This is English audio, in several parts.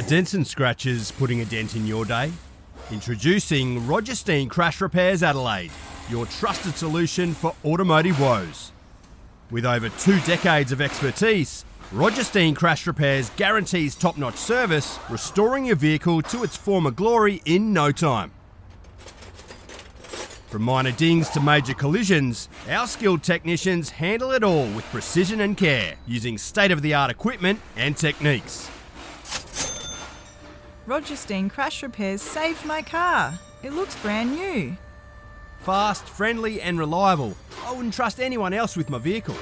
Are dents and scratches putting a dent in your day? Introducing Roger Steen Crash Repairs Adelaide, your trusted solution for automotive woes. With over two decades of expertise, Roger Steen Crash Repairs guarantees top notch service, restoring your vehicle to its former glory in no time. From minor dings to major collisions, our skilled technicians handle it all with precision and care, using state of the art equipment and techniques. Roger Steen Crash Repairs saved my car. It looks brand new. Fast, friendly, and reliable. I wouldn't trust anyone else with my vehicle.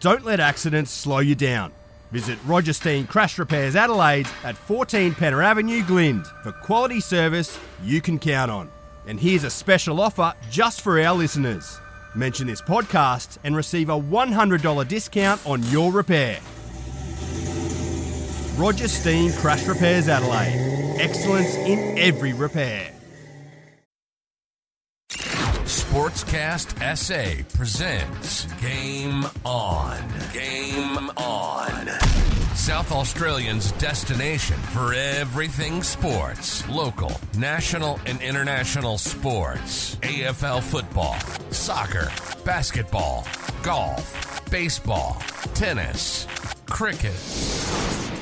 Don't let accidents slow you down. Visit Roger Steen Crash Repairs Adelaide at 14 Penner Avenue, Glynde for quality service you can count on. And here's a special offer just for our listeners. Mention this podcast and receive a $100 discount on your repair. Roger Steen Crash Repairs Adelaide. Excellence in every repair. Sportscast SA presents Game On. Game On. South Australians' destination for everything sports. Local, national, and international sports. AFL football, soccer, basketball, golf, baseball, tennis, cricket,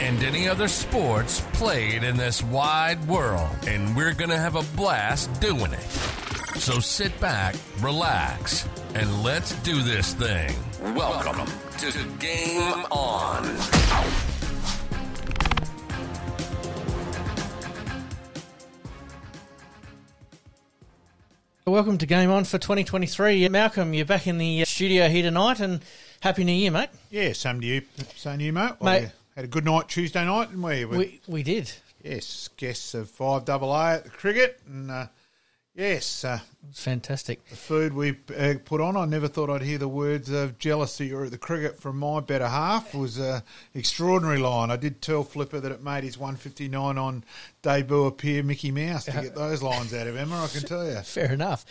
and any other sports played in this wide world. And we're going to have a blast doing it. So sit back, relax, and let's do this thing. Welcome to Game On. Welcome to Game On for 2023. Malcolm, you're back in the uh, studio here tonight, and Happy New Year, mate. Yeah, same to you. Same to you, mate. Mate. Had a good night Tuesday night, didn't we? We- We we did. yes, guests of 5AA at the cricket. And uh, yes, uh, fantastic. the food we uh, put on, I never thought I'd hear the words of jealousy or the cricket from my better half. It was an extraordinary line. I did tell Flipper that it made his 159 on debut appear Mickey Mouse to get those lines out of Emma, I can tell you. Fair enough.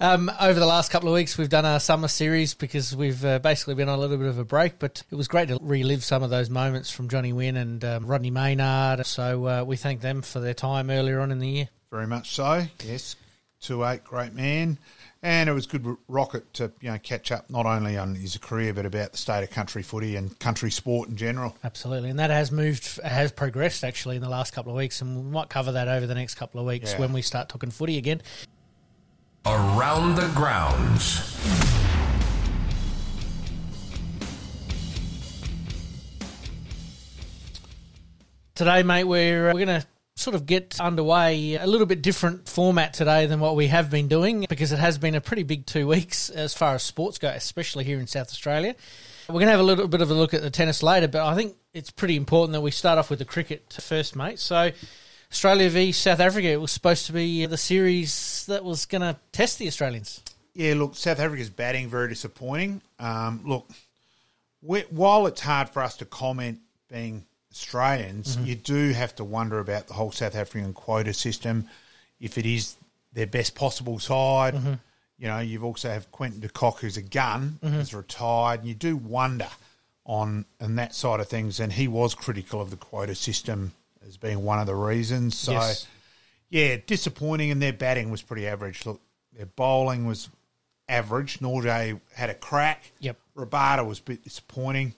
Um, over the last couple of weeks, we've done our summer series because we've uh, basically been on a little bit of a break, but it was great to relive some of those moments from Johnny Wynn and um, Rodney Maynard. So uh, we thank them for their time earlier on in the year. Very much so. Yes, two eight, great man, and it was good Rocket to you know catch up not only on his career but about the state of country footy and country sport in general. Absolutely, and that has moved, has progressed actually in the last couple of weeks, and we might cover that over the next couple of weeks Yeah. when we start talking footy again. Around the grounds. Today, mate, we're, uh, we're going to sort of get underway a little bit different format today than what we have been doing because it has been a pretty big two weeks as far as sports go, especially here in South Australia. We're going to have a little bit of a look at the tennis later, but I think it's pretty important that we start off with the cricket first, mate. So, Australia v South Africa, it was supposed to be the series that was going to test the Australians. Yeah, look, South Africa's batting very disappointing. Um, look, while it's hard for us to comment being Australians, mm-hmm. you do have to wonder about the whole South African quota system. If it is their best possible side, mm-hmm. you know, you've also have Quinton de Kock, who's a gun, mm-hmm. is retired, and you do wonder on on that side of things. And he was critical of the quota system as being one of the reasons. So. Yes. Yeah, disappointing, and their batting was pretty average. Look, their bowling was average. Nortje had a crack. Yep. Rabada was a bit disappointing.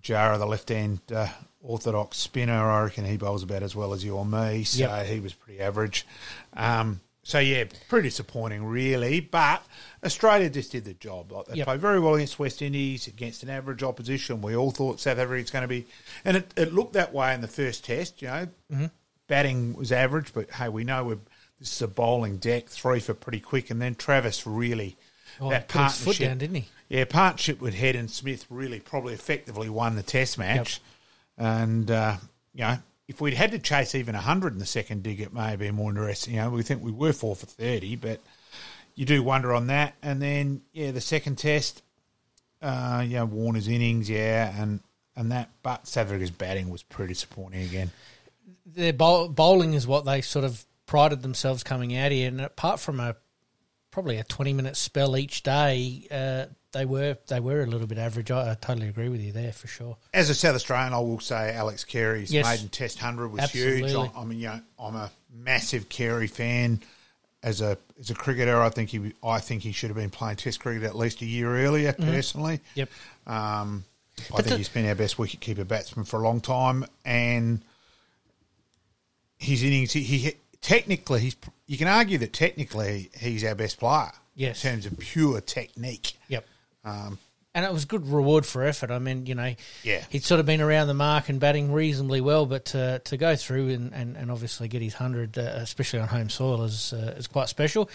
Jara, the left-hand uh, orthodox spinner, I reckon he bowls about as well as you or me, so Yep. he was pretty average. Um, so yeah, pretty disappointing, really. But Australia just did the job. Like they Yep. played very well against West Indies, against an average opposition. We all thought South Africa was going to be, and it, it looked that way in the first test. You know, Mm-hmm. batting was average, but hey, we know we're, this is a bowling deck, three for pretty quick, and then Travis really Oh, that put his foot partnership down, didn't he? Yeah, partnership with Head and Smith really probably effectively won the Test match, and uh, you know if we'd had to chase even hundred in the second dig, it may have been more interesting. You know, we think we were four for thirty, but you do wonder on that. And then yeah, the second Test, uh, yeah, Warner's innings, yeah, and and that, but Africa's batting was pretty disappointing again. their bowl, bowling is what they sort of prided themselves coming out here, and apart from a probably a twenty minute spell each day, uh, they were they were a little bit average. I, I totally agree with you there for sure. As a South Australian, I will say Alex Carey's Yes. maiden Test hundred was huge. I, I mean, you know, I'm a massive Carey fan. As a as a cricketer, I think he I think he should have been playing Test cricket at least a year earlier. Personally, Mm-hmm. Yep. Um, I But think the- he's been our best wicketkeeper batsman for a long time, and his innings. He, he technically he's. You can argue that technically he's our best player. Yes. in terms of pure technique. Yep. Um, And it was good reward for effort. I mean, you know, Yeah. he'd sort of been around the mark and batting reasonably well, but to, to go through and, and, and obviously get his 100, uh, especially on home soil, is uh, is quite special.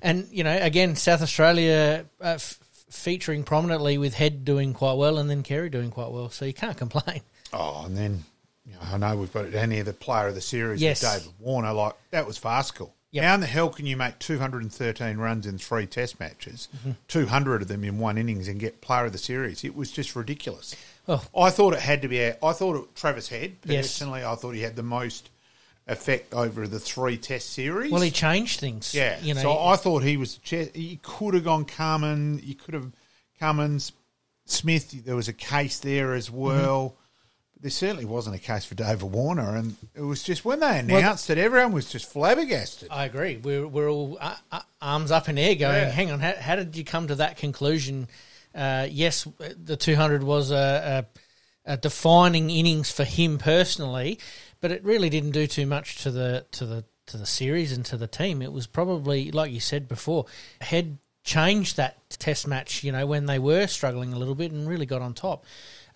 And, you know, again, South Australia uh, f- featuring prominently with Head doing quite well and then Carey doing quite well, so you can't complain. Oh, and then you know, I know we've got it down here, the player of the series, Yes. David Warner. Like that was farcical. Yep. How in the hell can you make 213 runs in three Test matches, Mm-hmm. 200 of them in one innings, and get player of the series? It was just ridiculous. Oh. I thought it had to be. I thought it, Travis Head Yes. personally. I thought he had the most effect over the three Test series. Well, he changed things. Yeah. You know, so I thought he was. He could have gone Carmen. You could have Cummins, Smith. There was a case there as well. But there certainly wasn't a case for David Warner, and it was just when they announced it, everyone was just flabbergasted. I agree. We're we're all uh, uh, arms up in air, going, Yeah. "Hang on, how, how did you come to that conclusion?" Uh, yes, the 200 was a, a, a defining innings for him personally, but it really didn't do too much to the to the to the series and to the team. It was probably like you said before, Head changed that Test match. You know when they were struggling a little bit and really got on top.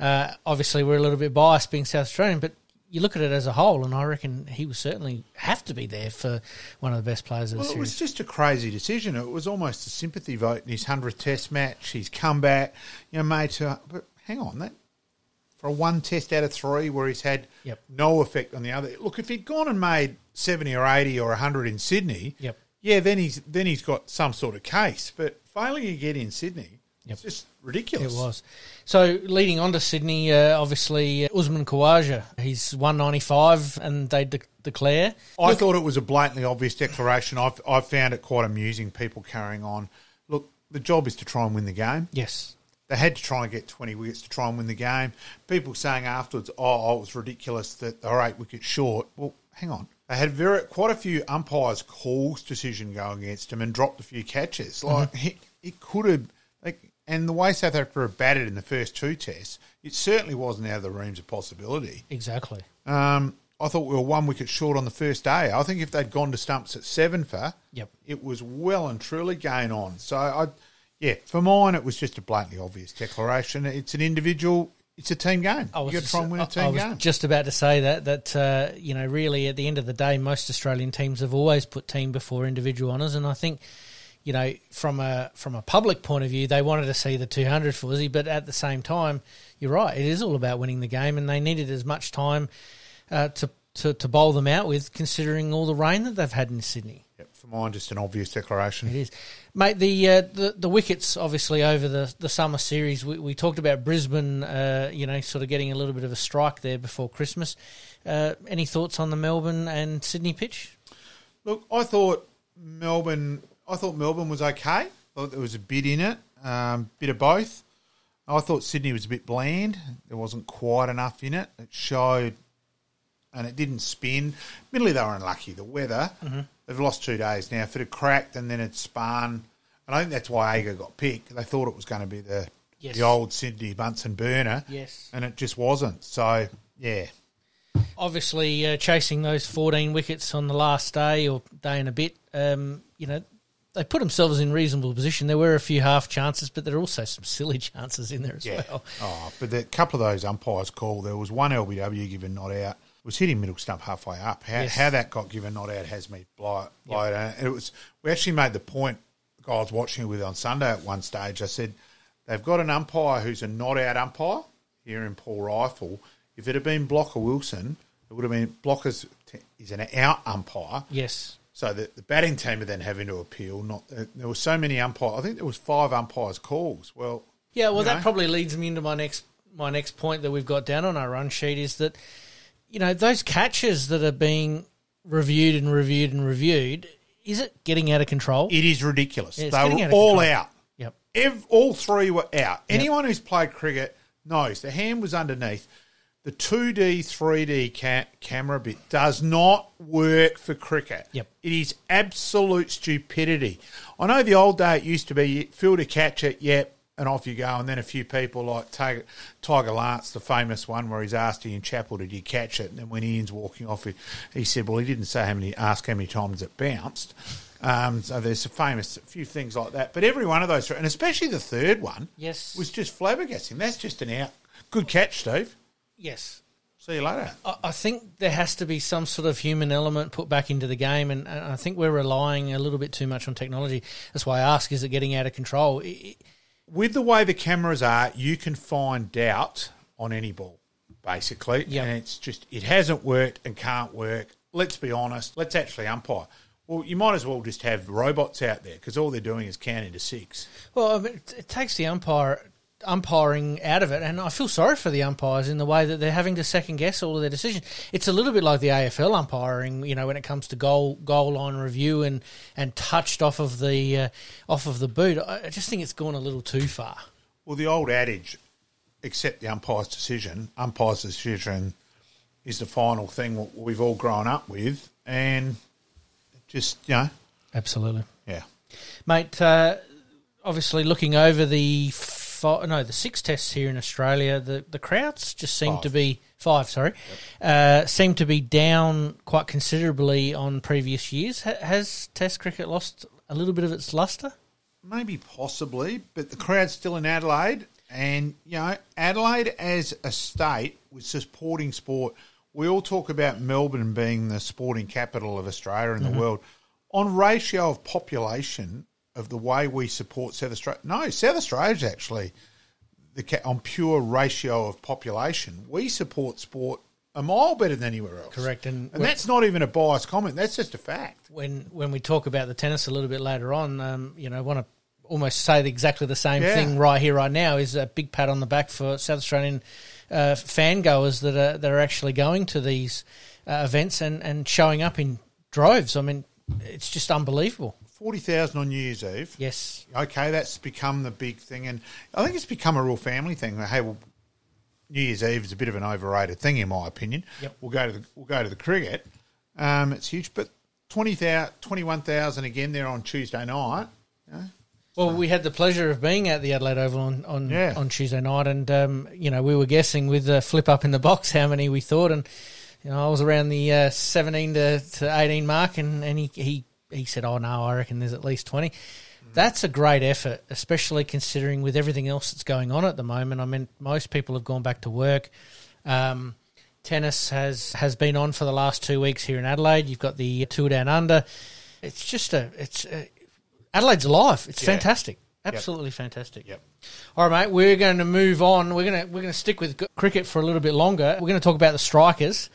Uh, obviously, we're a little bit biased being South Australian, but you look at it as a whole, and I reckon he would certainly have to be there for one of the best players of the Well, it was just a crazy decision. It was almost a sympathy vote in his hundredth Test match. His comeback, you know, made to. But hang on, that for a one Test out of three where he's had Yep. no effect on the other. Look, if he'd gone and made seventy or eighty or hundred in Sydney, Yep. yeah, then he's then he's got some sort of case. But failing to get in Sydney, Yep. it's just ridiculous. It was. So leading on to Sydney, uh, obviously uh, Usman Khawaja, he's 195 and they de- declare. I thought it was a blatantly obvious declaration. I've I've found it quite amusing. People carrying on. Look, the job is to try and win the game. Yes. They had to try and get 20 wickets to try and win the game. People saying afterwards, oh, it was ridiculous that they were eight wickets short. Well, hang on. They had very quite a few umpires' calls decision going against them and dropped a few catches. Like, it, it could have, and the way South Africa batted in the first two tests, it certainly wasn't out of the realms of possibility. Exactly. Um, I thought we were one wicket short on the first day. I think if they'd gone to stumps at seven for, Yep. it was well and truly going on. So I, yeah, for mine, it was just a blatantly obvious declaration. It's an individual, it's a team game. I You was, got to try and win a team I was game. just about to say that that uh, you know really at the end of the day, most Australian teams have always put team before individual honours, and I think you know from a from a public point of view, they wanted to see the 200 for Aussie, but at the same time, you're right, it is all about winning the game, and they needed as much time uh, to, to to bowl them out with, considering all the rain that they've had in Sydney. Yep, for mine, just an obvious declaration. It is, mate. The uh, the the wickets obviously over the the summer series. We, we talked about Brisbane, uh, you know, sort of getting a little bit of a strike there before Christmas. Uh, any thoughts on the Melbourne and Sydney pitch? Look, I thought Melbourne. I thought Melbourne was okay. I thought there was a bit in it, um, bit of both. I thought Sydney was a bit bland. There wasn't quite enough in it. It showed, and it didn't spin. Admittedly, they were unlucky. The weather. Mm-hmm. They've lost two days now. If it had cracked and then it spun, and I think that's why Agar got picked. They thought it was going to be the Yes. the old Sydney Bunsen burner. Yes. and it just wasn't. So yeah, Obviously, uh, chasing those 14 wickets on the last day or day and a bit, um, you know, they put themselves in reasonable position. There were a few half chances, but there are also some silly chances in there as Yeah. well. Oh, but a couple of those umpires called. There was one LBW given not out. It was hitting middle stump halfway up. How, Yes. how that got given not out has me blow, blow it. And it was. We actually made the point. I was watching it with on Sunday at one stage. I said they've got an umpire who's a not out umpire here in Paul Reiffel. If it had been Blocker Wilson, it would have been Blocker's t- is an out umpire. Yes. So the, the batting team are then having to appeal. Not uh, there were so many umpires. I think there was five umpires calls. Well, Yeah, well, that know? probably leads me into my next my next point that we've got down on our run sheet is that you know those catches that are being reviewed and reviewed and reviewed. Is it getting out of control? It is ridiculous. Yeah, they were out all out. yep. Ev- all three were out. Anyone who's played cricket knows the hand was underneath. The 2D, 3D ca- camera bit does not work for cricket. Yep. It is absolute stupidity. I know the old day it used to be you field catch it, yep, and off you go. And then a few people like Tiger, Tiger Lance, the famous one where he's asked Ian Chappell, did you catch it? And then when Ian's walking off, he, he said, well, he didn't say how many, ask how many times it bounced. Um, so there's a famous a few things like that. But every one of those, and especially the third one, Yes. was just flabbergasting. That's just an out. Good catch, Steve. Yes. See you later. I I think there has to be some sort of human element put back into the game, and, and I think we're relying a little bit too much on technology. That's why I ask: Is it getting out of control? With the way the cameras are, you can find doubt on any ball, basically. Yep. And it's just, it hasn't worked and can't work. Let's be honest. Let's actually umpire. Well, you might as well just have robots out there because all they're doing is counting to six. Well, I mean, it takes the umpire umpiring out of it, and I feel sorry for the umpires in the way that they're having to second guess all of their decisions. It's a little bit like the AFL umpiring, you know, when it comes to goal goal line review and and touched off of the uh, off of the boot. I just think it's gone a little too far. Well, the old adage, accept the umpire's decision, umpire's decision is the final thing we've all grown up with. And just, you know, Absolutely. yeah. Mate, uh, obviously looking over the fi- no the six tests here in Australia, the the crowds just seem Five. to be five. Sorry, uh, seem to be down quite considerably on previous years. Ha- has Test cricket lost a little bit of its luster? Maybe possibly, but the crowd's still in Adelaide. And, you know, Adelaide as a state with supporting sport, we all talk about Melbourne being the sporting capital of Australia and the world. On ratio of population of the way we support South Australia, no, South Australia's actually the on pure ratio of population. We support sport a mile better than anywhere else. Correct, and and that's not even a biased comment. That's just a fact. When when we talk about the tennis a little bit later on, um, you know, I want to almost say exactly the same Yeah. thing right here, right now. Is a big pat on the back for South Australian uh, fan goers that are that are actually going to these uh, events and, and showing up in droves. I mean, it's just unbelievable. Forty thousand on New Year's Eve. Yes, okay, that's become the big thing, and I think it's become a real family thing. Hey, well, New Year's Eve is a bit of an overrated thing, in my opinion. Yep. We'll go to the we'll go to the cricket. Um, it's huge, but 20,000 21,000 again there on Tuesday night. Well, we had the pleasure of being at the Adelaide Oval on on, Yeah. on Tuesday night, and um, you know we were guessing with the flip up in the box how many we thought, and you know I was around the uh, seventeen to, to eighteen mark, and, and he, he he said, "Oh no, I reckon there's at least 20. That's a great effort, especially considering with everything else that's going on at the moment. I mean, most people have gone back to work. Um, tennis has has been on for the last two weeks here in Adelaide. You've got the tour down under. It's just a it's a, Adelaide's alive. It's Yeah. fantastic. Absolutely fantastic. Yep. All right, mate. We're going to move on. We're going to we're going to stick with cricket for a little bit longer. We're going to talk about the strikers.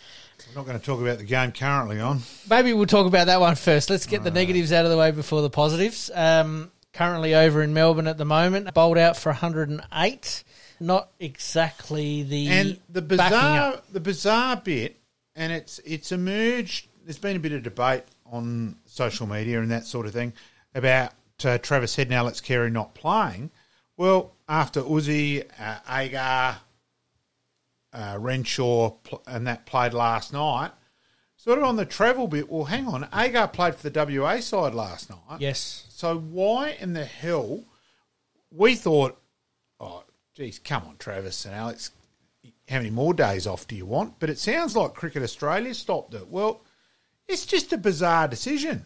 We're not going to talk about the game currently on. Maybe we'll talk about that one first. Let's get the negatives out of the way before the positives. Um, currently over in Melbourne at the moment, bowled out for 108. Not exactly the And the bizarre, the bizarre bit, and it's it's emerged. There's been a bit of debate on social media and that sort of thing about uh, Travis Head now Let's Carey not playing. Well, after Uzi, uh, Agar, uh, Renshaw, and that played last night. Sort of on the travel bit. Well, hang on. Agar played for the WA side last night. Yes. So why in the hell we thought, oh, geez, come on, Travis and Alex, how many more days off do you want? But it sounds like Cricket Australia stopped it. Well, it's just a bizarre decision.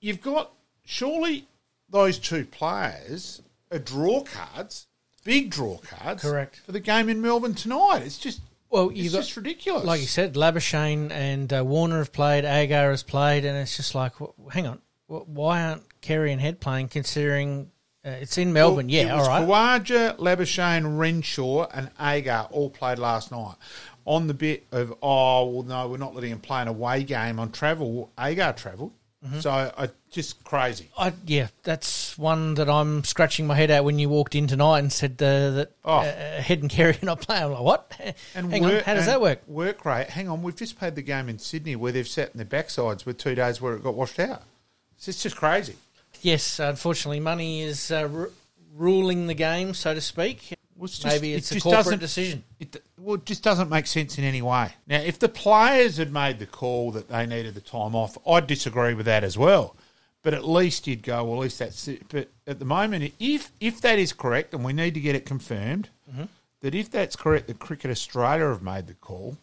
You've got surely those two players are draw cards, big draw cards, Correct. for the game in Melbourne tonight. It's just Well, it's got just ridiculous. like you said, Labuschagne and uh, Warner have played, Agar has played, and it's just like, wh- hang on, wh- why aren't Carey and Head playing? Considering uh, it's in Melbourne, Well, yeah, all right. Khawaja, Labuschagne, Renshaw, and Agar all played last night. On the bit of, oh, well, no, we're not letting him play an away game on travel. Agar travelled. Mm-hmm. So I just crazy. I, yeah, that's one that I'm scratching my head at when you walked in tonight and said uh, that Oh. uh, Head and are not playing. I'm like, what? And hang on, how does that work? Work rate. Hang on, we've just played the game in Sydney where they've sat in their backsides with two days where it got washed out. It's just crazy. Yes, unfortunately, money is uh, r- ruling the game, so to speak. Well, it's just- Maybe it it's a corporate decision. It, well, it just doesn't make sense in any way. Now, if the players had made the call that they needed the time off, I'd disagree with that as well. But at least you'd go, well, at least that's it. But at the moment, if if that is correct, and we need to get it confirmed, Mm-hmm. that if that's correct, that Cricket Australia have made the call,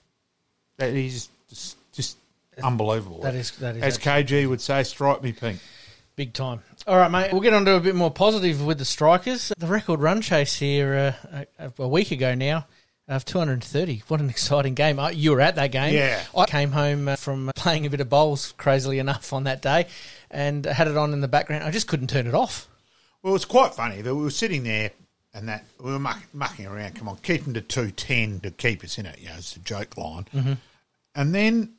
that is just, just unbelievable. That is- that is as KG would say, strike me pink. Big time. All right, mate. We'll get on to a bit more positive with the strikers. The record run chase here uh, a, a week ago now of 230. What an exciting game. Uh, You were at that game. Yeah. I came home uh, from playing a bit of bowls, crazily enough, on that day and had it on in the background. I just couldn't turn it off. Well, it's quite funny that we were sitting there and that we were muck, mucking around. Come on, keep them to two ten to keep us in it. You know, it's a joke line. Mm-hmm. And then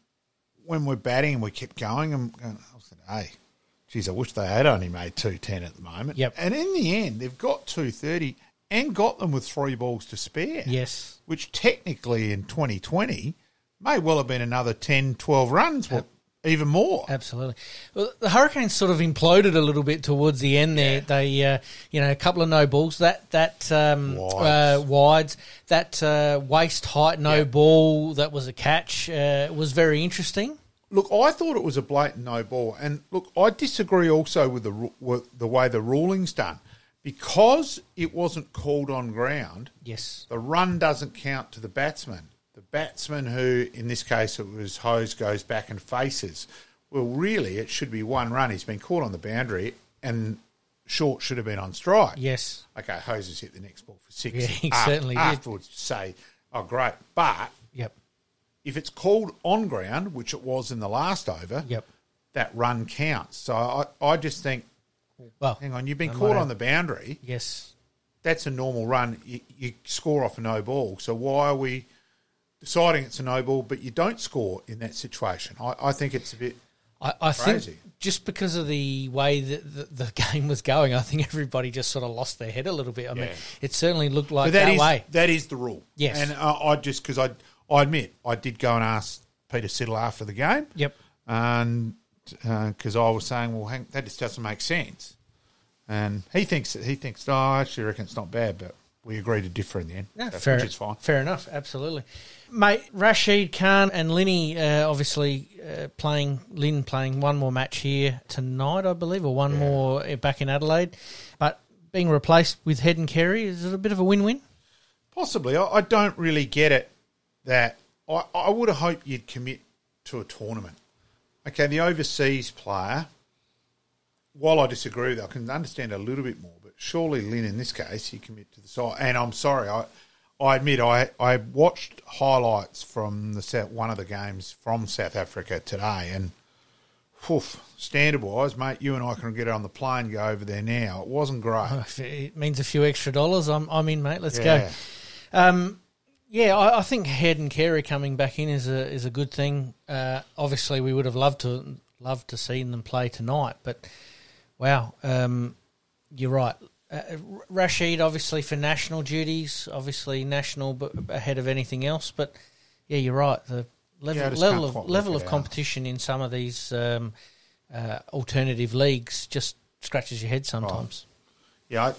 when we're batting and we kept going, and going, I said, "Hey, geez, I wish they had only made two ten at the moment." Yep. And in the end, they've got two thirty and got them with three balls to spare. Yes. Which technically in 2020 may well have been another 10, 12 runs, well, even more. Absolutely. Well, the Hurricanes sort of imploded a little bit towards the end there. They, uh, you know, a couple of no balls. That that um, Wides. Uh, wides. That uh, waist height no Yeah. ball that was a catch uh, was very interesting. Look, I thought it was a blatant no ball, and look, I disagree also with the with the way the ruling's done because it wasn't called on ground. Yes. The run doesn't count to the batsman. The batsman, who in this case it was Hose, goes back and faces. Well, really, it should be one run. He's been caught on the boundary, and short should have been on strike. Yes. Okay, Hose has hit the next ball for six. Yeah, he Af- certainly did. afterwards say, "Oh, great," but Yep. if it's called on ground, which it was in the last over, Yep. that run counts. So I, I just think, Well, hang on, you've been I caught on the boundary. yes. That's a normal run. You, you score off a no ball. So why are we deciding it's a no ball, but you don't score in that situation? I, I think it's a bit. I, I think just because of the way that the, the game was going, I think everybody just sort of lost their head a little bit. I mean, it certainly looked like But that that is way. that is the rule. Yes. and uh, I just because I I admit I did go and ask Peter Siddle after the game. Yep. and because I was saying, well, hang, that just doesn't make sense. And he thinks he thinks, oh, I actually reckon it's not bad, but we agree to differ in the end, Yeah, That's- fair, which is fine. Fair enough, absolutely. Mate, Rashid Khan and Linny uh, obviously uh, playing, Lynn playing one more match here tonight, I believe, or one more uh, back in Adelaide. But being replaced with Head and Carey, is it a bit of a win win? Possibly, I, I don't really get it. That I, I would have hoped you'd commit to a tournament. Okay, the overseas player. While I disagree with I can understand a little bit more, but surely Lynn, in this case, you commit to the side. And I'm sorry, I, I admit I, I watched highlights from the South, one of the games from South Africa today, and oof, standard wise, mate, you and I can get on the plane, and go over there now. It wasn't great. If it means a few extra dollars, I'm, I'm in, mate. Let's Yeah. go. Um, yeah, I, I think Head and Carey coming back in is a is a good thing. Uh, obviously, we would have loved to loved to see them play tonight, but wow, um, you're right. Uh, Rashid, obviously for national duties, obviously national, but ahead of anything else. But yeah, you're right. The level Yeah, level of level of out. competition in some of these um, uh, alternative leagues just scratches your head sometimes. Yeah, I,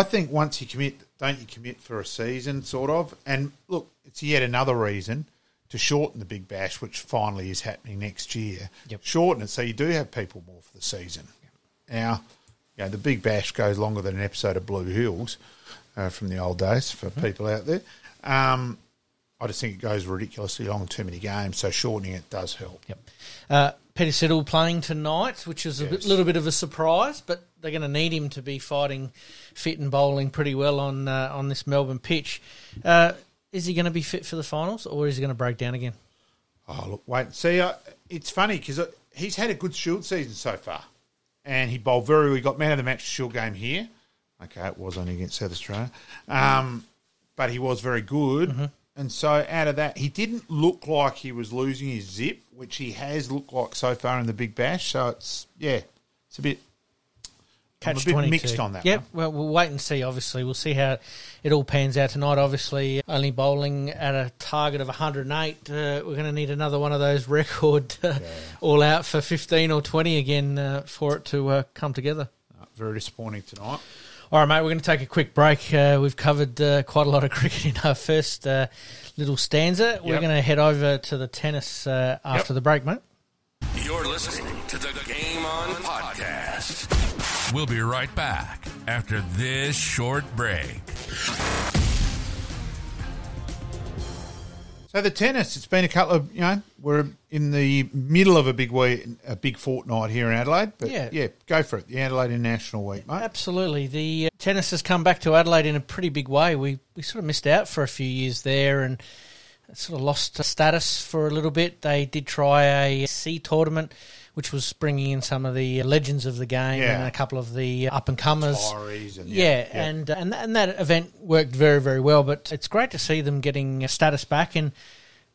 I think once you commit, don't you commit for a season, sort of? And look, it's yet another reason to shorten the Big Bash, which finally is happening next year. Yep. Shorten it so you do have people more for the season. Now, you know, the Big Bash goes longer than an episode of Blue Hills uh, from the old days for Mm-hmm. people out there. Um, I just think it goes ridiculously long, too many games, so shortening it does help. Yep. Uh, Peter Siddle playing tonight, which is a bit, little bit of a surprise, but they're going to need him to be fighting fit and bowling pretty well on uh, on this Melbourne pitch. Uh, is he going to be fit for the finals, or is he going to break down again? Oh, look, wait and see. Uh, it's funny because he's had a good Shield season so far, and he bowled very well. He got man of the match Shield game here. Okay, it was only against South Australia, um, but he was very good. And so out of that, he didn't look like he was losing his zip, which he has looked like so far in the Big Bash. So it's yeah, it's a bit. I'm a Catch bit twenty mixed on that Yep. one. Well, we'll wait and see. Obviously, we'll see how it all pans out tonight. Obviously, only bowling at a target of 108. Uh, we're going to need another one of those record uh, all out for 15 or 20 again uh, for it to uh, come together. very disappointing tonight. All right, mate, we're going to take a quick break. Uh, we've covered uh, quite a lot of cricket in our first uh, little stanza. We're going to head over to the tennis uh, after Yep. the break, mate. You're listening to the Game On Podcast. We'll be right back after this short break. So the tennis, it's been a couple of you know we're in the middle of a big week, a big fortnight here in Adelaide. But Yeah. yeah, go for it. The Adelaide International Week, mate. Absolutely. The uh, tennis has come back to Adelaide in a pretty big way. We we sort of missed out for a few years there and sort of lost status for a little bit. They did try a C tournament, which was bringing in some of the legends of the game Yeah. and a couple of the up and comers. And Yeah, and and and that event worked very very well. But it's great to see them getting status back and.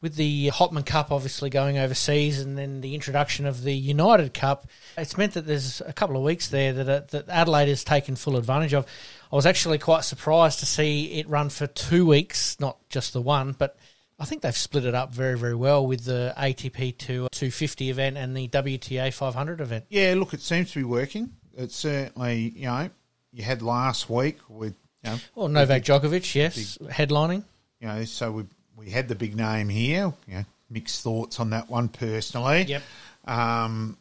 With the Hopman Cup obviously going overseas, and then the introduction of the United Cup, it's meant that there's a couple of weeks there that, uh, that Adelaide has taken full advantage of. I was actually quite surprised to see it run for two weeks, not just the one, but I think they've split it up very, very well with the ATP to 250 event and the WTA 500 event. yeah. Look, it seems to be working. It's certainly you know you had last week with you know Well, Novak Djokovic, yes, headlining. you know so we we had the big name here. You know, mixed thoughts on that one personally. Yep. um,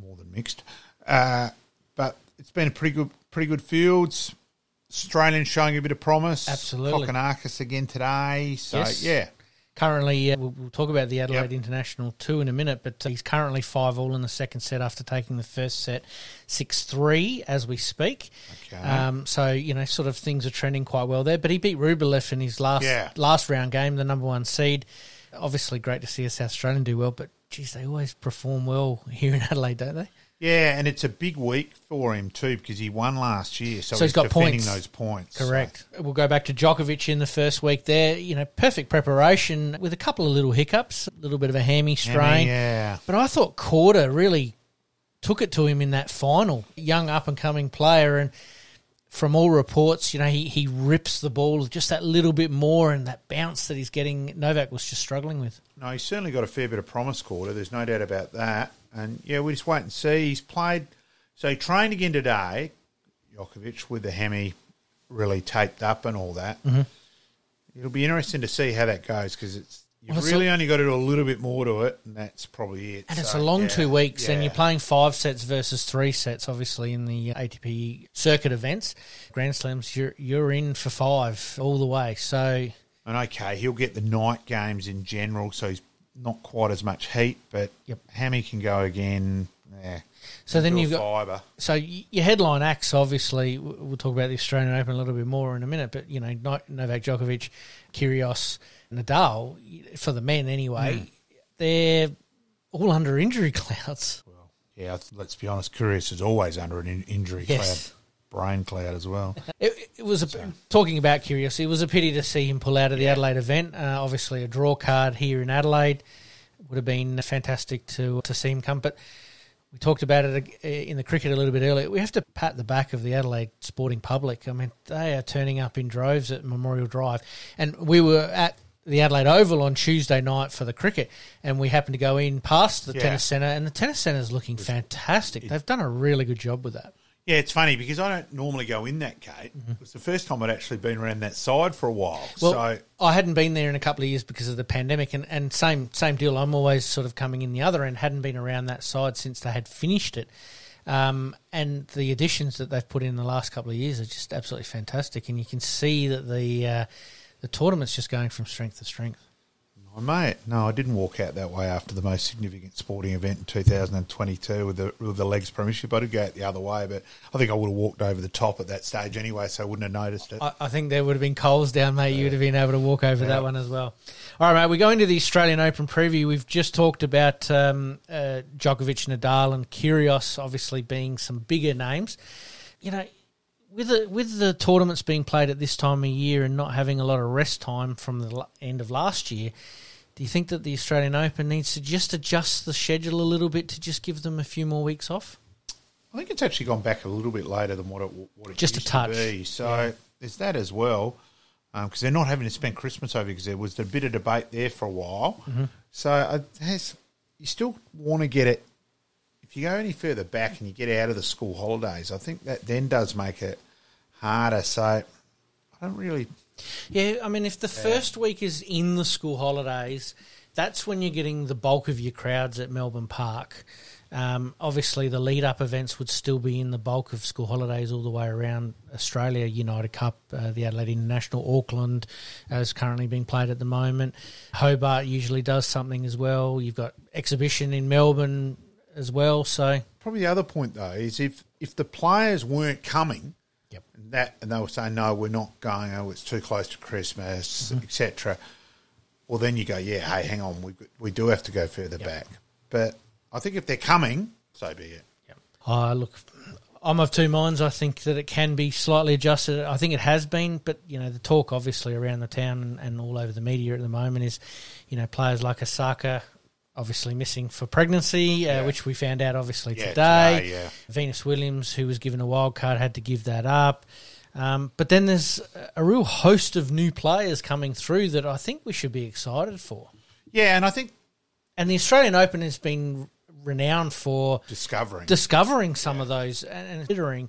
more than mixed. Uh, but it's been a pretty good, pretty good fields. Australians showing a bit of promise. Absolutely. Kokkinakis again today. So Yes. yeah, Currently, uh, we'll, we'll talk about the Adelaide Yep. International 2 in a minute, but he's currently 5 all in the second set after taking the first set 6 3 as we speak. Okay. Um, so, you know, sort of things are trending quite well there. But he beat Rublev in his last Yeah. last round game, the number one seed. Obviously, great to see a South Australian do well, but geez, they always perform well here in Adelaide, don't they? Yeah, and it's a big week for him too because he won last year, so, So he's got defending points. those points. So- Correct. We'll go back to Djokovic in the first week there. You know, perfect preparation with a couple of little hiccups, a little bit of a hammy strain. yeah. But I thought Korda really took it to him in that final. Young up and coming player, and from all reports, you know, he, he rips the ball just that little bit more, and that bounce that he's getting, Novak was just struggling with. No, he's certainly got a fair bit of promise, Korda. There's no doubt about that. And yeah, we just wait and see. He's played, so he trained again today, Djokovic, with the hammy really taped up and all that. Mm-hmm. It'll be interesting to see how that goes because it's you've Well, really a- only got to do a little bit more to it, and that's probably it. And it's a long yeah, two weeks, and you're playing five sets versus three sets, obviously, in the uh, ATP circuit events. Grand Slams, you're, you're in for five all the way. So, And okay, he'll get the night games in general, so he's not quite as much heat, but Yep. Hammy can go again. Yeah. So then you've got- fiber. so your headline acts, obviously, we'll talk about the Australian Open a little bit more in a minute, but, you know, Novak Djokovic, Kyrgios, Nadal, for the men anyway, Hmm. they're all under injury clouds. Well, Yeah, let's be honest. Kyrgios is always under an in- injury Yes. cloud, brain cloud as well. It, it was a, talking about Kyrgios. It was a pity to see him pull out of the Adelaide event. Uh, obviously, a draw card here in Adelaide would have been fantastic to to see him come. But we talked about it uh, in the cricket a little bit earlier. We have to pat the back of the Adelaide sporting public. I mean, they are turning up in droves at Memorial Drive, and we were at the Adelaide Oval on Tuesday night for the cricket, and we happened to go in past the Yeah. tennis centre, and the tennis centre is looking fantastic. They've done a really good job with that. Yeah, it's funny because I don't normally go in that gate. It was the first time I'd actually been around that side for a while. Well, so I hadn't been there in a couple of years because of the pandemic, and, and same same deal. I'm always sort of coming in the other end. Hadn't been around that side since they had finished it, um, and the additions that they've put in the last couple of years are just absolutely fantastic. And you can see that the uh, the tournament's just going from strength to strength. I mate, no, I didn't walk out that way after the most significant sporting event in 2022 with the with the legs premiership. I did go out the other way, but I think I would have walked over the top at that stage anyway, so I wouldn't have noticed it. I, I think there would have been coals down, mate. You would have been able to walk over that one as well. All right, mate. We go into the Australian Open preview. We've just talked about um, uh, Djokovic, Nadal, and Kyrgios, obviously being some bigger names. You know, with the with the tournaments being played at this time of year and not having a lot of rest time from the end of last year, do you think that the Australian Open needs to just adjust the schedule a little bit to just give them a few more weeks off? I think it's actually gone back a little bit later than what it what it Just a used touch. to be. So there's that as well, because they're not having to spend Christmas over because there was a bit of debate there for a while. Mm-hmm. So I, has, you still want to get it. If you go any further back and you get out of the school holidays, I think that then does make it harder. So I don't really. Yeah, I mean, if the first week is in the school holidays, that's when you're getting the bulk of your crowds at Melbourne Park. Um, obviously, the lead up events would still be in the bulk of school holidays all the way around Australia. United Cup, uh, the Adelaide International, Auckland uh, is currently being played at the moment. Hobart usually does something as well. You've got exhibition in Melbourne as well. So, Probably the other point though is if if the players weren't coming, Yep. and that and they were saying no, we're not going. Oh, it's too close to Christmas, Mm-hmm. etc. Well, then you go, yeah, hey, hang on, we we do have to go further back. But I think if they're coming, so be it. Uh, look, I'm of two minds. I think that it can be slightly adjusted. I think it has been, but you know, the talk obviously around the town and, and all over the media at the moment is, you know, players like Osaka obviously missing for pregnancy, uh, which we found out obviously Yeah, today. today, yeah. Venus Williams, who was given a wild card, had to give that up. Um, but then there's a real host of new players coming through that I think we should be excited for. Yeah, and I think And the Australian Open has been renowned for discovering. discovering some of those and, and considering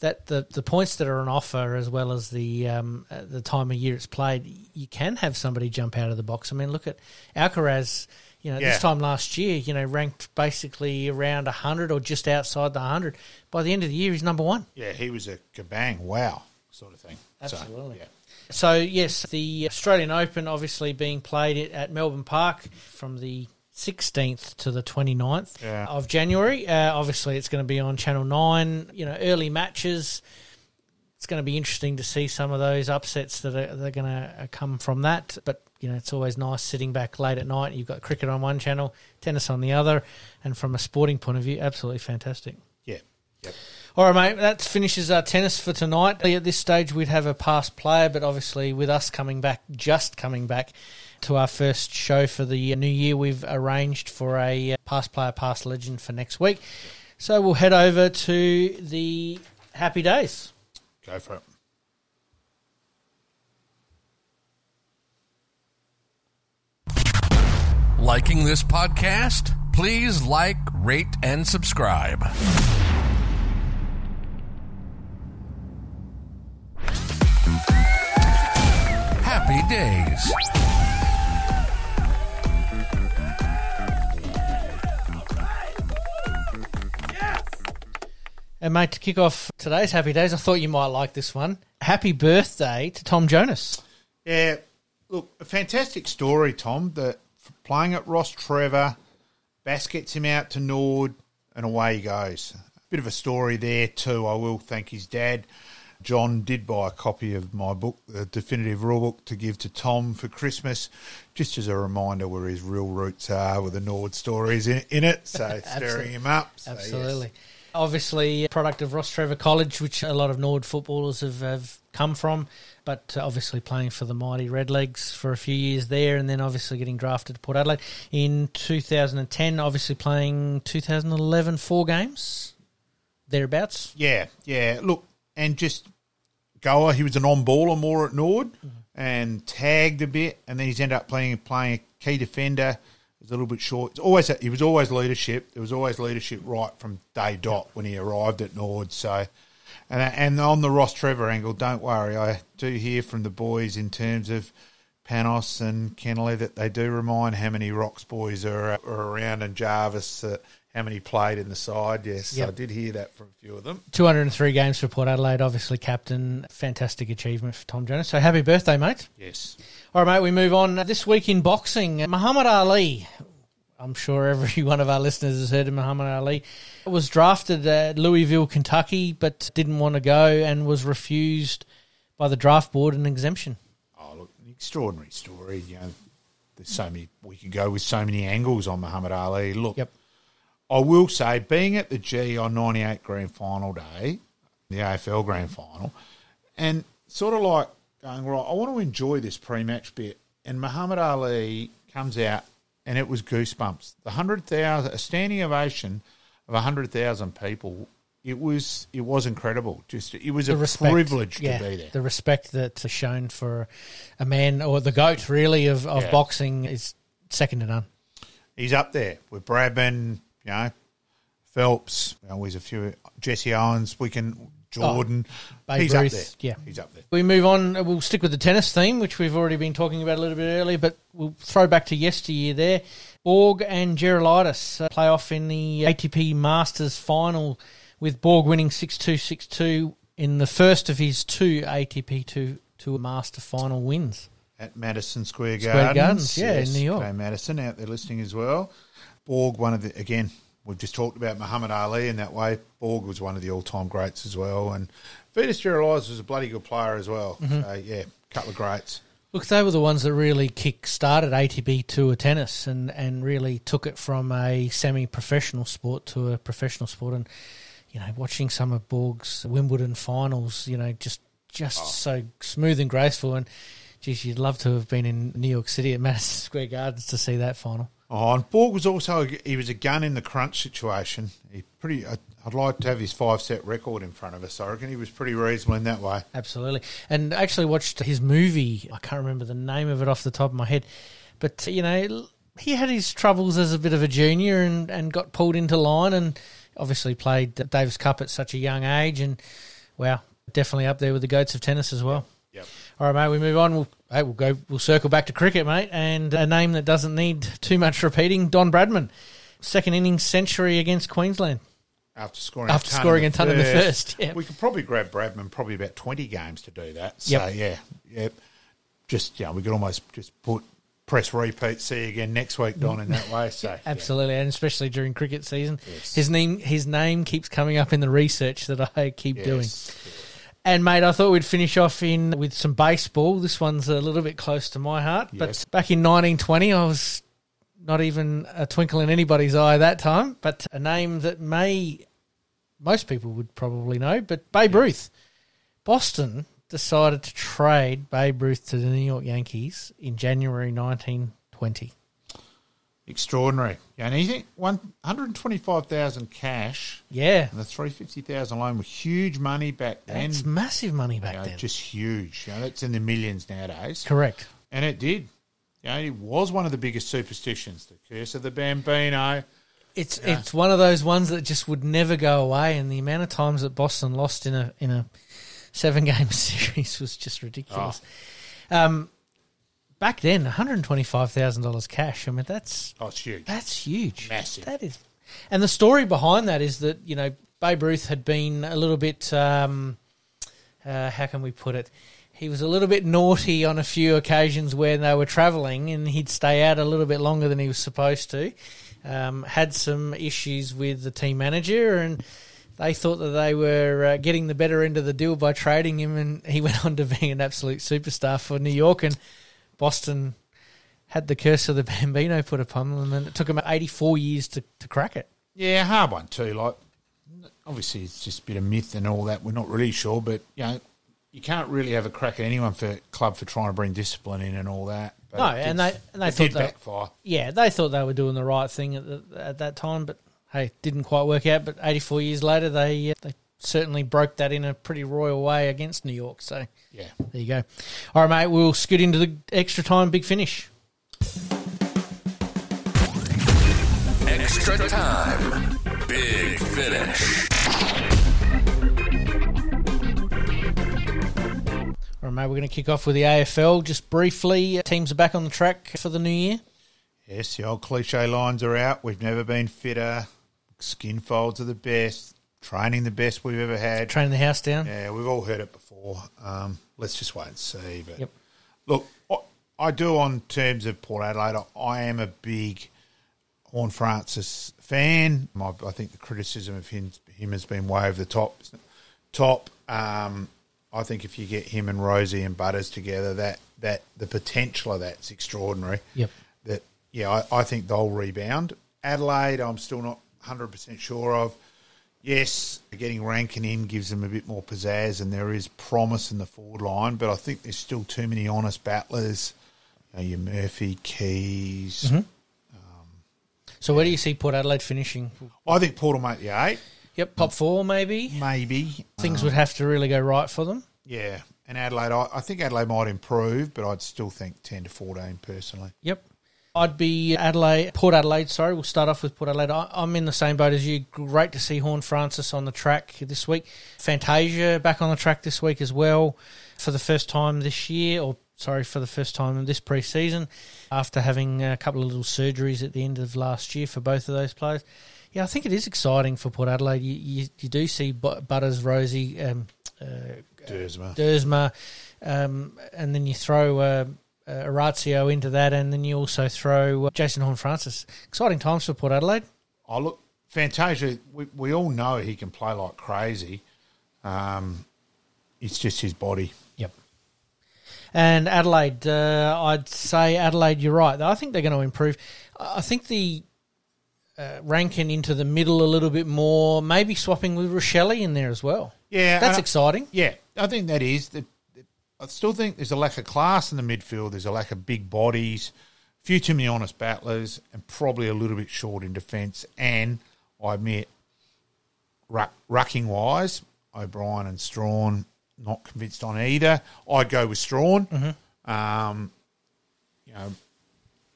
that the, the points that are on offer as well as the um, uh, the time of year it's played, you can have somebody jump out of the box. I mean, look at Alcaraz. You know, Yeah. this time last year, you know, ranked basically around hundred or just outside the hundred. By the end of the year, he's number one. yeah, he was a kabang, wow, sort of thing. Absolutely. So, yeah. So yes, the Australian Open obviously being played at- Melbourne Park from the 16th to the 29th Yeah. of January. Uh, obviously, it's going to be on Channel Nine. You know, early matches. It's going to be interesting to see some of those upsets that are, that are going to come from that. But you know, it's always nice sitting back late at night. You've got cricket on one channel, tennis on the other, and from a sporting point of view, absolutely fantastic. Yeah. Yep. All right, mate. That finishes our tennis for tonight. At this stage, we'd have a past player, but obviously, with us coming back, just coming back to our first show for the new year, we've arranged for a uh, past player, past legend for next week. So we'll head over to the happy days. Go for it. Liking this podcast? Please like, rate, and subscribe. Happy days. And mate, to kick off today's happy days, I thought you might like this one. Happy birthday to Tom Jonas. Yeah, look, a fantastic story, Tom. That playing at Rostrevor, Bass gets him out to Nord, and away he goes. A bit of a story there too. I will thank his dad. John did buy a copy of my book, the definitive rule book, to give to Tom for Christmas, just as a reminder where his real roots are, with the Nord stories in, in it. So stirring him up. So, yes. Obviously, a product of Rostrevor College, which a lot of Nord footballers have, have come from, but uh, obviously playing for the mighty Redlegs for a few years there, and then obviously getting drafted to Port Adelaide in 2010. Obviously playing 2011 four games thereabouts. Yeah, yeah. Look, and just goer. He was an on baller more at Nord and tagged a bit, and then he's ended up playing playing a key defender. Was a little bit short. It's always he was always leadership. There was always leadership right from day dot when he arrived at Nord. So, and and on the Rostrevor angle, don't worry. I do hear from the boys in terms of. Panos and Kennelly that they do remind how many Rocks boys are, are around and Jarvis uh, how many played in the side. Yes, Yep. I did hear that from a few of them. 203 games for Port Adelaide, obviously captain. Fantastic achievement for Tom Jonas. So happy birthday, mate. Yes. All right, mate, we move on. This week in boxing, Muhammad Ali. I'm sure every one of our listeners has heard of Muhammad Ali. Was drafted at Louisville, Kentucky, but didn't want to go and was refused by the draft board an exemption. Oh, look, an extraordinary story. You know, there's so many. We could go with so many angles on Muhammad Ali. Look, Yep. I will say, being at the G on '98 Grand Final day, the AFL Grand Final, and sort of like going right. I want to enjoy this pre-match bit, and Muhammad Ali comes out, and it was goosebumps. The hundred thousand, a standing ovation of hundred thousand people. It was it was incredible. Just it was a respect, privilege yeah, to be there. The respect that's shown for a man or the goat, really, of, of Yeah. boxing is second to none. he's up there with Bradman, you know, Phelps. There's a few Jesse Owens. We can Jordan. Babe he's up there. yeah. he's up there. We move on. We'll stick with the tennis theme, which we've already been talking about a little bit earlier, but we'll throw back to yesteryear there. Borg and Gerulaitis uh, play off in the ATP Masters final with Borg winning 6 2 6 2 in the first of his two ATP 2 Tour Master final wins. at Madison Square Square Gardens. Gardens, yeah, in New York. Okay, Madison out there listening as well. Borg, one of the again, we've just talked about Muhammad Ali in that way. Borg was one of the all-time greats as well, and Vitas Gerulaitis was a bloody good player as well. Mm-hmm. So yeah, couple of greats. Look, they were the ones that really kick started ATP Tour tennis and, and really took it from a semi professional sport to a professional sport. And, you know, watching some of Borg's Wimbledon finals, you know, just just so smooth and graceful. And, geez, you'd love to have been in New York City at Madison Square Gardens to see that final. Oh, and Borg was also he was a gun in the crunch situation. He pretty. I'd, I'd like to have his five set record in front of us. I reckon he was pretty reasonable in that way. Absolutely. And I actually watched his movie. I can't remember the name of it off the top of my head. But, you know, he had his troubles as a bit of a junior and, and got pulled into line and obviously played Davis Cup at such a young age. And, wow, definitely up there with the goats of tennis as well. All right, mate. We move on. We'll, hey, we'll go. We'll circle back to cricket, mate, and a name that doesn't need too much repeating: Don Bradman, second innings century against Queensland. After scoring, After a ton scoring in a ton in the first, yeah. we could probably grab Bradman probably about twenty games to do that. So Yep. yeah, yep. Just yeah, we could almost just put press repeat. See you again next week, Don, in that way. So yeah. Absolutely, and especially during cricket season, his name his name keeps coming up in the research that I keep Yes. doing. And mate, I thought we'd finish off in with some baseball. This one's a little bit close to my heart, Yes. but back in 1920, I was not even a twinkle in anybody's eye that time. But a name that may most people would probably know, but Babe Ruth. Boston decided to trade Babe Ruth to the New York Yankees in January 1920. Extraordinary. Yeah, and you think one hundred twenty-five thousand cash Yeah, and the three fifty thousand loan was huge money back then. that's massive money back you know, then. just huge. You know, that's in the millions nowadays. Correct. And it did. You know, it was one of the biggest superstitions. The curse of the Bambino. It's it's one of those ones that just would never go away, and the amount of times that Boston lost in a in a seven game series was just ridiculous. Um, back then, one hundred twenty five thousand dollars cash. I mean, that's Oh, it's huge. that's huge, Massive. That is, and the story behind that is that you know Babe Ruth had been a little bit. Um, uh, how can we put it? He was a little bit naughty on a few occasions when they were travelling, and he'd stay out a little bit longer than he was supposed to. Um, had some issues with the team manager, and they thought that they were uh, getting the better end of the deal by trading him, and he went on to being an absolute superstar for New York and Boston. Had the curse of the Bambino put upon them, and it took them 84 years to, to crack it. Yeah, hard one too. Like, obviously, it's just a bit of myth and all that. We're not really sure, but you know, you can't really have a crack at anyone for club for trying to bring discipline in and all that. But No, and they and they thought did that backfire. yeah, they thought they were doing the right thing at, the, at that time, but hey, didn't quite work out. But 84 years later, they uh, they certainly broke that in a pretty royal way against New York. So Yeah. there you go. All right, mate, we'll scoot into the extra time big finish. Extra time. Big finish. All right, mate, we're going to kick off with the AFL just briefly. Uh, teams are back on the track for the new year. Yes, the old cliche lines are out. We've never been fitter. Skin folds are the best. Training the best we've ever had. Training the house down. Yeah, we've all heard it before. Um, let's just wait and see. But Yep. look, I, do on terms of Port Adelaide. I, I am a big Horne-Francis fan. I, I think the criticism of him, him has been way over the top. Top. Um, I think if you get him and Rozee and Butters together, that that the potential of that's extraordinary. Yep. That yeah, I, I think they'll rebound. Adelaide, I'm still not 100 percent sure of. Yes, getting Rankine in gives them a bit more pizzazz, and there is promise in the forward line. But I think there's still too many honest battlers. You know, your Murphy, Keays. Mm-hmm. Um, so where do you see Port Adelaide finishing? I think Port will make the eight, Yep, top four maybe. maybe. Things um, would have to really go right for them. Yeah, and Adelaide, I, I think Adelaide might improve, but I'd still think 10 to 14 personally. Yep. I'd be Adelaide, Port Adelaide. Sorry, we'll start off with Port Adelaide. I, I'm in the same boat as you. Great to see Horne-Francis on the track this week. Fantasia back on the track this week as well for the first time this year, or sorry, for the first time in this pre-season after having a couple of little surgeries at the end of last year for both of those players. Yeah, I think it is exciting for Port Adelaide. You, you, you do see Butters, Rozee, um, uh, Duursma. Duursma, um, and then you throw uh, uh, Orazio into that, and then you also throw uh, Jason Horne-Francis. Exciting times for Port Adelaide. Oh, look, Fantasia, we, we all know he can play like crazy. Um, it's just his body. Yep. And Adelaide, uh, I'd say Adelaide, you're right. I think they're going to improve. I think the uh, Rankine into the middle a little bit more, maybe swapping with Rachele in there as well. Yeah, That's I- exciting. Yeah, I think that is. The, I still think there's a lack of class in the midfield. There's a lack of big bodies, a few too many honest battlers, and probably a little bit short in defence. And I admit, ruck, rucking wise, O'Brien and Strachan, not convinced on either. I'd go with Strachan. Um, you know,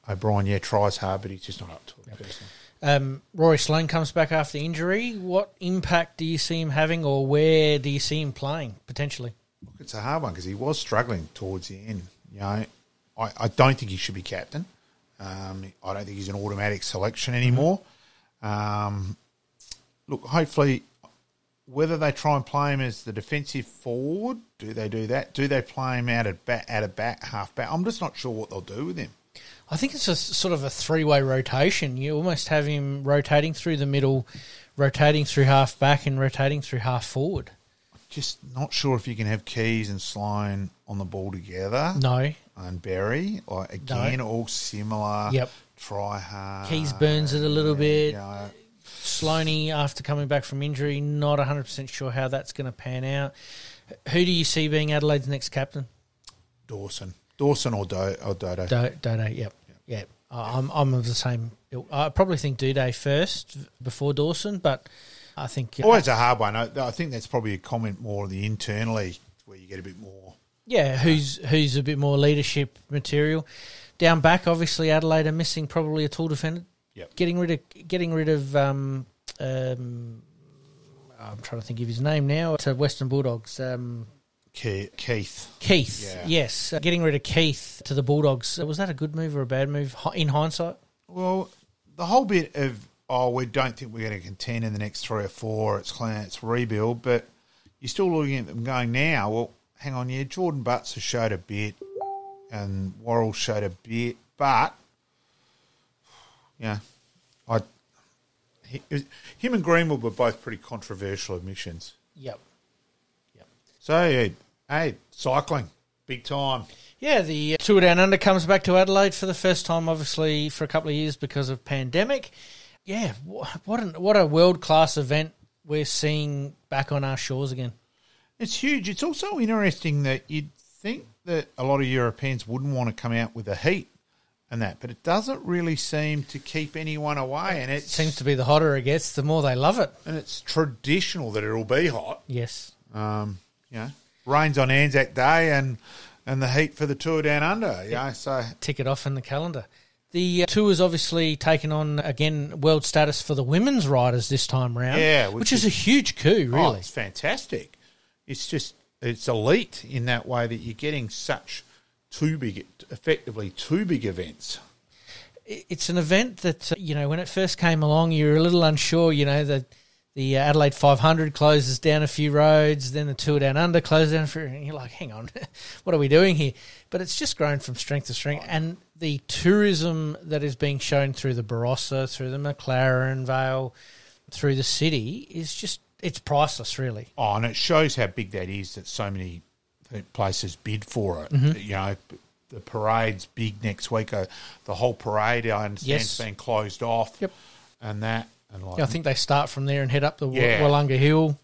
O'Brien, yeah, tries hard, but he's just not up to it personally. Um, Rory Sloane comes back after injury. What impact do you see him having, or where do you see him playing potentially? Look, it's a hard one because he was struggling towards the end. You know, I, I don't think he should be captain. Um, I don't think he's an automatic selection anymore. Um, look, hopefully, whether they try and play him as the defensive forward, do they do that? Do they play him out at back, out of back, half back? I'm just not sure what they'll do with him. I think it's a sort of a three way rotation. You almost have him rotating through the middle, rotating through half back, and rotating through half forward. Just not sure if you can have Keays and Sloane on the ball together. No, And Berry, like again, all similar. Yep. Try hard. Keays burns it a little bit. You know, Sloaney, after coming back from injury, not 100% sure how that's going to pan out. Who do you see being Adelaide's next captain? Dawson. Dawson or, Do- or Dodo. Do- Dodo, yep. Yeah, I'm, I'm of the same. I probably think Doedee first before Dawson, but I think. Always a hard one. I, I think that's probably a comment more the internally where you get a bit more. Yeah, who's who's a bit more leadership material. Down back, obviously Adelaide are missing probably a tall defender. Yep. Getting rid of getting rid of um, um, I'm trying to think of his name now. To Western Bulldogs, um, Keath. Keath. Yeah. Yes, uh, getting rid of Keath to the Bulldogs. Uh, Was that a good move or a bad move in hindsight? Well, the whole bit of, oh, we don't think we're going to contend in the next three or four, it's clean, it's rebuild, but you're still looking at them going now, well, hang on, yeah, Jordan Butts has showed a bit and Worrell showed a bit, but, yeah, I, he, him and Greenwood were both pretty controversial admissions. Yep. So, yeah, hey, cycling, big time. Yeah, the uh, Tour Down Under comes back to Adelaide for the first time, obviously for a couple of years because of pandemic. Yeah, what an, what a world class event we're seeing back on our shores again. It's huge. It's also interesting that you'd think that a lot of Europeans wouldn't want to come out with the heat and that, but it doesn't really seem to keep anyone away. And It seems to be the hotter it gets, the more they love it. and it's traditional that it'll be hot. Yes. Um, you know, rains on Anzac Day and and the heat for the tour down under. You know, so Tick it off in the calendar. The tour tour's obviously taken on again world status for the women's riders this time round. Yeah, which, which is, a huge coup, oh, really. it's fantastic. It's just it's elite in that way that you're getting such two big, effectively two big events. it's an event that uh, you know when it first came along, you were a little unsure. You know the the Adelaide 500 closes down a few roads, then the Tour Down Under closes down for, and you're like, hang on, what are we doing here? But it's just grown from strength to strength, and the tourism that is being shown through the Barossa, through the McLaren Vale, through the city is just it's priceless, really. Oh, and it shows how big that is that so many places bid for it. Mm-hmm. You know, the parade's big next week. Uh, the whole parade, I understand, Yes. has been closed off. Yep. And that, and like, I think they start from there and head up the Yeah. Willunga Hill,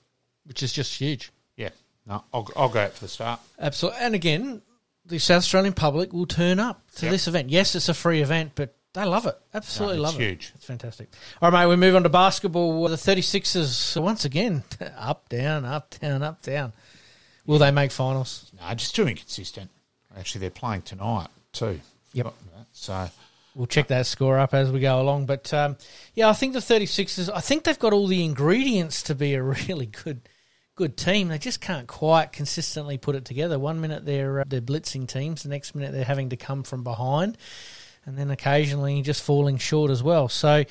which is just huge. yeah, no, I'll, I'll go out for the start. Absolutely. And again, the South Australian public will turn up to Yep. this event. Yes, it's a free event, but they love it. Absolutely No, love it. huge. It's fantastic. All right, mate, we move on to basketball. The 36ers, once again, up, down, up, down, up, down. Will they make finals? No, just too inconsistent. Actually, they're playing tonight too. Yep. So, we'll check that score up as we go along. But um, yeah, I think the 36ers, I think they've got all the ingredients to be a really good good team. They just can't quite consistently put it together. One minute they're uh, they're blitzing teams, the next minute they're having to come from behind, and then occasionally just falling short as well. So.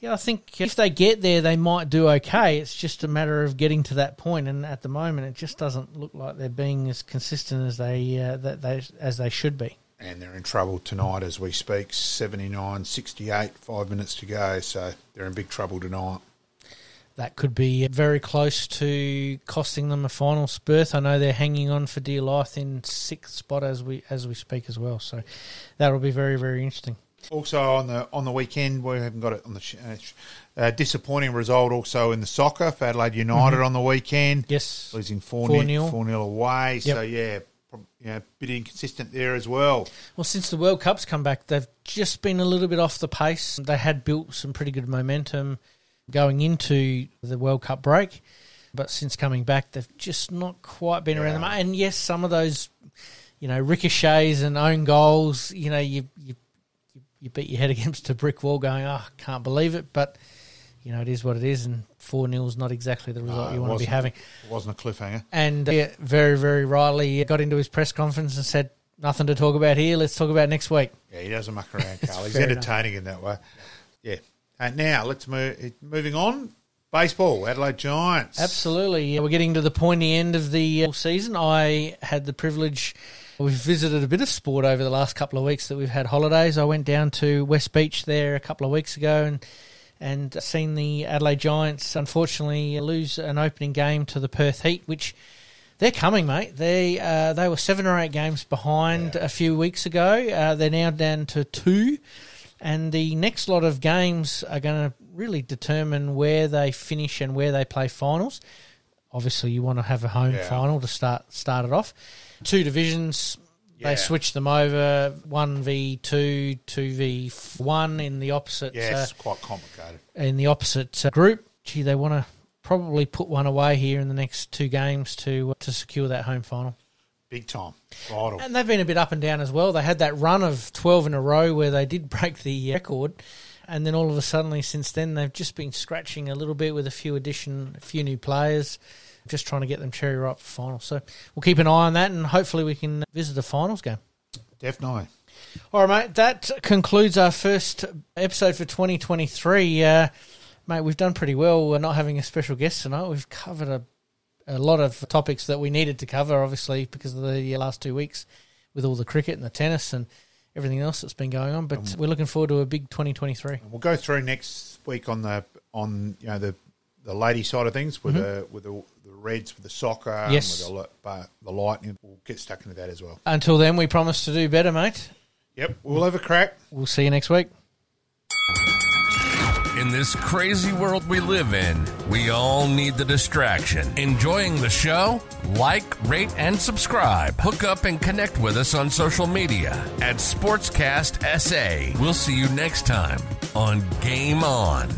Yeah, I think if they get there, they might do okay. It's just a matter of getting to that point, and at the moment, it just doesn't look like they're being as consistent as they uh, that they as they should be and they're in trouble tonight as we speak 79 68 five minutes to go so they're in big trouble tonight that could be very close to costing them a final berth. I know they're hanging on for dear life in sixth spot as we as we speak as well. So that'll be very very interesting. Also on the on the weekend, we haven't got it on the uh, uh, disappointing result. Also in the soccer for Adelaide United mm-hmm. on the weekend. Yes, losing four 0 four 0 away. Yep. So yeah, you know, a bit inconsistent there as well. Well, since the World Cup's come back, they've just been a little bit off the pace. They had built some pretty good momentum going into the World Cup break, but since coming back, they've just not quite been yeah. around the mark. And yes, some of those, you know, ricochets and own goals, you know, you you you beat your head against a brick wall, going, "Oh, can't believe it," but you know, it is what it is, and 4 0 is not exactly the result no, you want to be having. It wasn't a cliffhanger. And uh, very, very rightly got into his press conference and said, Nothing to talk about here. Let's talk about next week. Yeah, he doesn't muck around, Carl. He's entertaining enough. in that way. Yeah. And now let's move. Moving on. Baseball, Adelaide Giants. Absolutely. Yeah, we're getting to the pointy end of the uh, season. I had the privilege. We've visited a bit of sport over the last couple of weeks that we've had holidays. I went down to West Beach there a couple of weeks ago and and seen the Adelaide Giants unfortunately lose an opening game to the Perth Heat, which they're coming, mate. They uh, they were seven or eight games behind yeah. a few weeks ago. Uh, they're now down to two, and the next lot of games are going to really determine where they finish and where they play finals. Obviously, you want to have a home yeah. final to start start it off. Two divisions, yeah. They switched them over one v two, two v one in the opposite. Yeah, uh, it's quite complicated in the opposite uh, group. Gee, they want to probably put one away here in the next two games to uh, to secure that home final. Big time, vital. And they've been a bit up and down as well. They had that run of twelve in a row where they did break the record, and then all of a sudden, since then, they've just been scratching a little bit with a few addition, a few new players just trying to get them cherry ripe for finals. So we'll keep an eye on that, and hopefully we can visit the finals game. Definitely. All right, mate. That concludes our first episode for 2023. Uh, mate, we've done pretty well. We're not having a special guest tonight. We've covered a, a lot of topics that we needed to cover, obviously, because of the last two weeks with all the cricket and the tennis and everything else that's been going on. But um, we're looking forward to a big 2023. We'll go through next week on the on you know the the lady side of things with mm-hmm. the with the the, Reds with the soccer, yes. with the, the Lightning. We'll get stuck into that as well. Until then, we promise to do better, mate. Yep, we'll have a crack. We'll see you next week. In this crazy world we live in, we all need the distraction. Enjoying the show? Like, rate, and subscribe. Hook up and connect with us on social media at Sportscast SA. We'll see you next time on Game On.